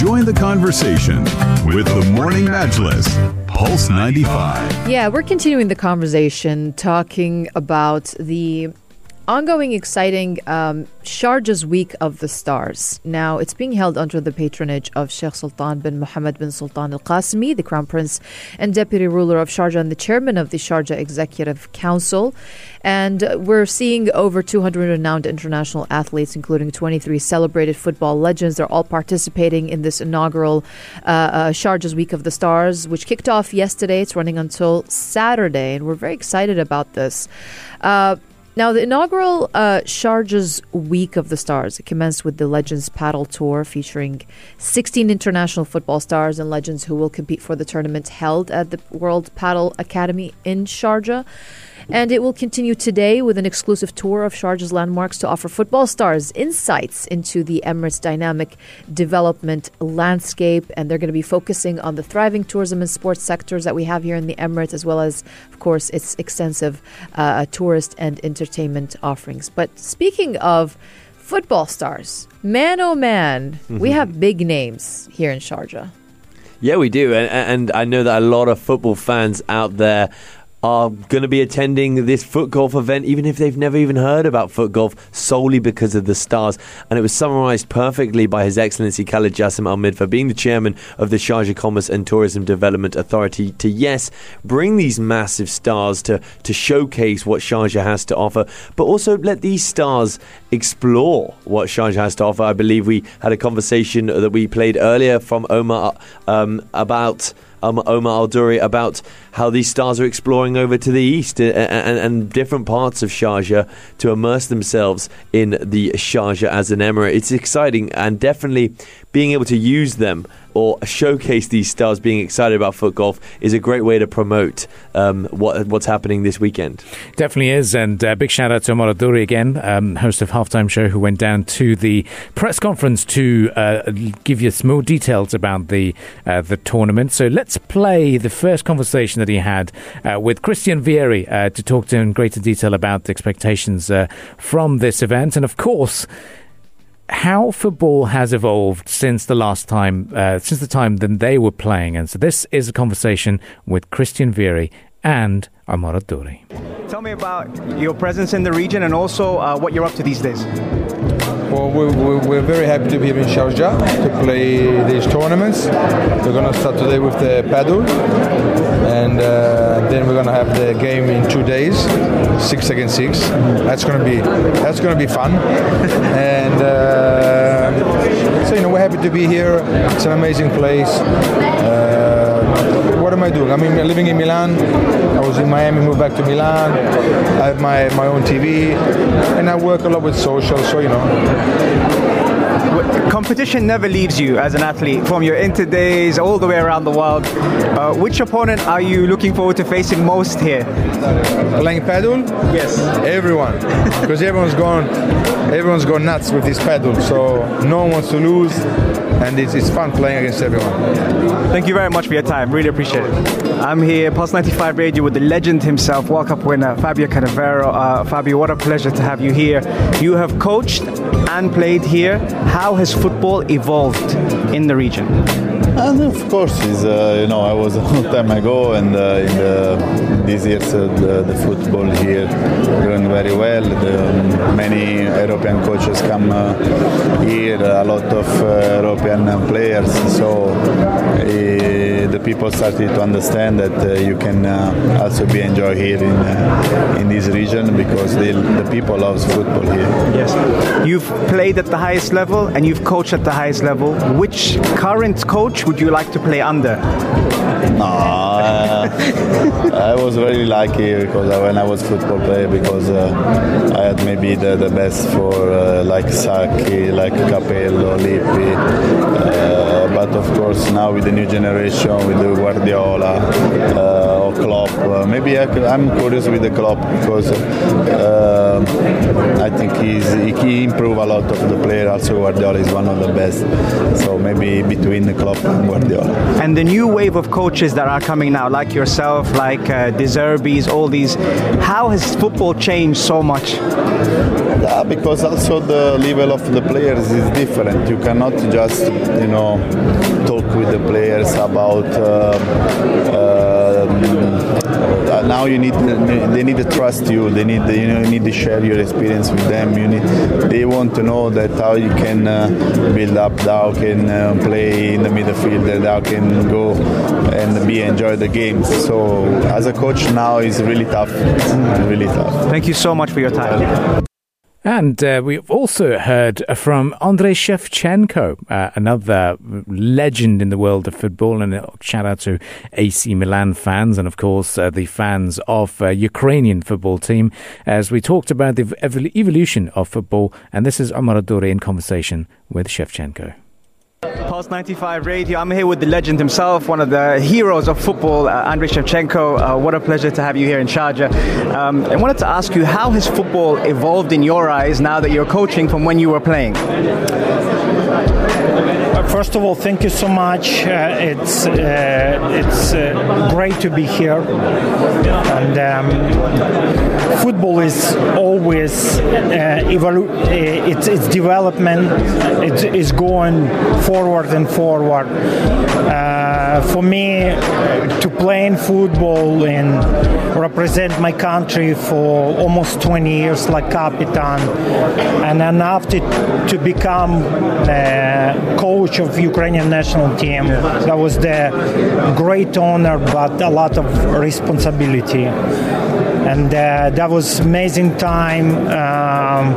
Join the conversation with the Morning Majlis, Pulse 95. Yeah, we're continuing the conversation talking about the ongoing exciting um, Sharjah's Week of the Stars. Now, it's being held under the patronage of Sheikh Sultan bin Mohammed bin Sultan Al Qasimi, the Crown Prince and Deputy Ruler of Sharjah and the Chairman of the Sharjah Executive Council. And uh, we're seeing over 200 renowned international athletes, including 23 celebrated football legends. They're all participating in this inaugural uh, uh, Sharjah's Week of the Stars, which kicked off yesterday. It's running until Saturday, and we're very excited about this. Uh, now, the inaugural uh, Sharjah's Week of the Stars commenced with the Legends Padel Tour featuring 16 international football stars and legends who will compete for the tournament held at the World Padel Academy in Sharjah. And it will continue today with an exclusive tour of Sharjah's landmarks to offer football stars insights into the Emirates' dynamic development landscape. And they're going to be focusing on the thriving tourism and sports sectors that we have here in the Emirates, as well as, of course, its extensive uh, tourist and entertainment offerings. But speaking of football stars, man oh man, we have big names here in Sharjah. Yeah, we do, and, and I know that a lot of football fans out there are going to be attending this foot golf event, even if they've never even heard about foot golf, solely because of the stars. And it was summarised perfectly by His Excellency Khalid Jassim Al Midfa, being the chairman of the Sharjah Commerce and Tourism Development Authority, to yes, bring these massive stars to, to showcase what Sharjah has to offer, but also let these stars explore what Sharjah has to offer. I believe we had a conversation that we played earlier from Omar um, about um, Omar Al Duri about how these stars are exploring over to the east and, and, and, different parts of Sharjah to immerse themselves in the Sharjah as an emirate. It's exciting and definitely being able to use them or showcase these stars being excited about foot golf is a great way to promote um, what, what's happening this weekend. Definitely is. And uh, big shout out to Omar again, um, host of Halftime Show, who went down to the press conference to uh, give you some more details about the, uh, the tournament. So let's play the first conversation that he had uh, with Christian Vieri uh, to talk to him in greater detail about the expectations uh, from this event. And of course, how football has evolved since the last time, uh, since the time that they were playing. And so this is a conversation with Christian Vieri and Omar Duri. Tell me about your presence in the region and also uh, what you're up to these days. Well, we're, we're, very happy to be here in Sharjah to play these tournaments. We're going to start today with the padel, and uh, then we're going to have the game in two days, six against six. That's going to be that's going to be fun, and uh, so you know we're happy to be here. It's an amazing place. Uh, what am I doing? I mean, living in Milan. I was in Miami, moved back to Milan. I have my, my own TV, and I work a lot with social. So you know, competition never leaves you as an athlete from your inter days all the way around the world. Uh, which opponent are you looking forward to facing most here? Playing padel? Yes. Everyone, because everyone's gone, everyone's gone nuts with this padel. So no one wants to lose, and it's, it's fun playing against everyone. Thank you very much for your time. Really appreciate it. I'm here, Pulse 95 Radio, with the legend himself, World Cup winner Fabio Cannavaro. Uh, Fabio, what a pleasure to have you here. You have coached and played here. How has football evolved in the region? And of course, uh, you know I was a long time ago, and uh, in the, these years uh, the, the, football here doing very well. The, many European coaches come uh, here, a lot of uh, European players. So the people started to understand that you can also be enjoyed here in in this region because the, the people loves football here. Yes, you've played at the highest level and you've coached at the highest level. Which current coach would you like to play under? No, uh, I was very lucky because when I was football player because uh, I had maybe the, the best for uh, like Sacchi, like Capello, Lippi. Uh, but of course now with the new generation, with the Guardiola uh, or Klopp, uh, maybe I am curious with the Klopp because I think he's, he improved a lot of the player. Also Guardiola is one of the best. So maybe between the Klopp and Guardiola. And the new wave of coaches that are coming now, like yourself, like uh, De Zerbi's, all these, how has football changed so much? Yeah, because also the level of the players is different. You cannot just, you know, with the players about. Uh, uh, now you need they need to trust you. They need you know you need to share your experience with them. You need they want to know that how you can uh, build up, how can uh, play in the midfield, and how can go and be enjoy the games. So as a coach now is really tough. It's really tough. Thank you so much for your time. And uh, we've also heard from Andriy Shevchenko, uh, another legend in the world of football. And shout out to AC Milan fans and, of course, uh, the fans of uh, Ukrainian football team as we talked about the evol- evolution of football. And this is Omar Al Duri in conversation with Shevchenko. Pulse 95 Radio. I'm here with the legend himself, one of the heroes of football, uh, Andriy Shevchenko. Uh, what a pleasure to have you here in Sharjah. Um, I wanted to ask you, how has football evolved in your eyes now that you're coaching from when you were playing? First of all, thank you so much. Uh, it's uh, it's uh, great to be here, and um, football is always uh, evolu- uh, its its development. It is going forward and forward. Uh, for me, to play in football and represent my country for almost 20 years like captain and then after to become coach of Ukrainian national team. That was the great honor, but a lot of responsibility. And uh, that was amazing time. Um,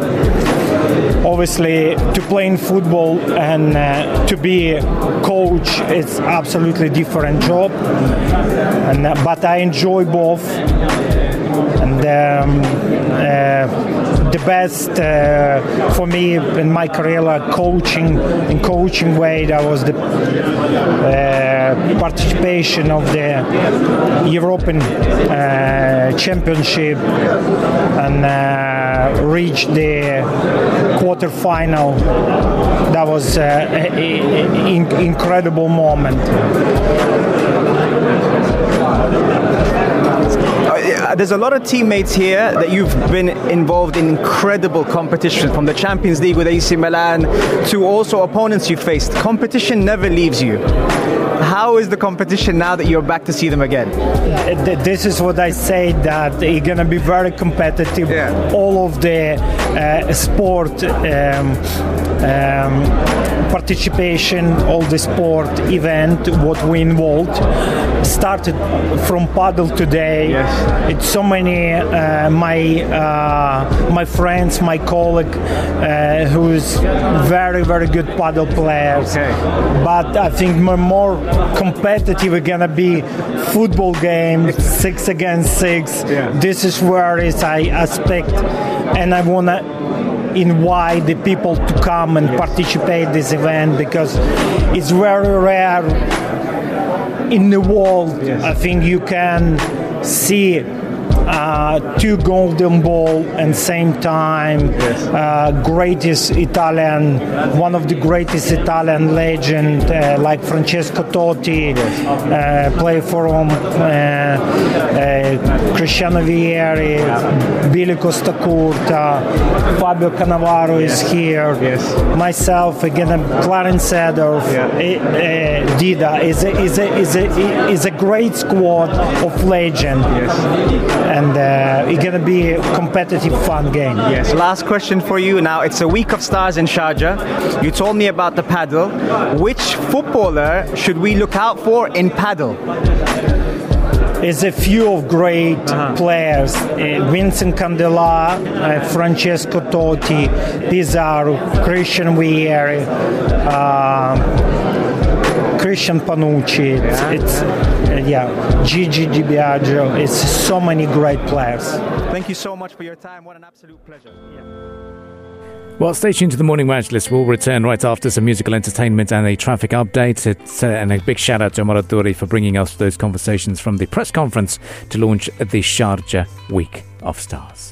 obviously, to play in football and uh, to be coach is absolutely different job. And uh, but I enjoy both. And um, the best uh, for me in my career, like coaching in coaching way, that was the uh, participation of the European uh, Championship and reach the quarter final. That was an incredible moment. There's a lot of teammates here that you've been involved in incredible competition from the Champions League with AC Milan to also opponents you faced. Competition never leaves you. How is the competition now that you're back to see them again? This is what I say that it's going to be very competitive. Yeah. All of the uh, sport um, um, participation, all the sport event, what we involved, started from padel today. Yes. It's so many uh, my uh, my friends, my colleague, uh, who's very very good padel players. Okay. But I think more competitive are gonna be football games, six against six. Yeah. This is where is I expect, and I wanna invite the people to come and yes. participate this event because it's very rare in the world. Yes. I think you can see uh, two golden ball and same time yes. uh, greatest Italian, one of the greatest Italian legend uh, like Francesco Totti, yes. Uh, play for um, Cristiano Vieri, yeah. Billy Costacurta, Fabio Cannavaro yes. is here, myself again, Clarence Seedorf, yeah. Dida is a, is a, is a, is a great squad of legend and uh, it's going to be a competitive, fun game. Yes. Last question for you. Now it's a week of stars in Sharjah. You told me about the padel. Which footballer should we look out for in padel? There's a few of great uh-huh. players: uh, Vincent Candela, uh, Francesco Totti, Pizarro, Christian Vieri. Uh, Christian Panucci, it's, yeah, it's uh, yeah, Gigi Di Biagio. It's so many great players. Thank you so much for your time. What an absolute pleasure. Yeah. Well, stay tuned to the Morning Majlis. We'll return right after some musical entertainment and a traffic update. It's, uh, and a big shout out to Omar Duri for bringing us those conversations from the press conference to launch the Sharjah Week of Stars.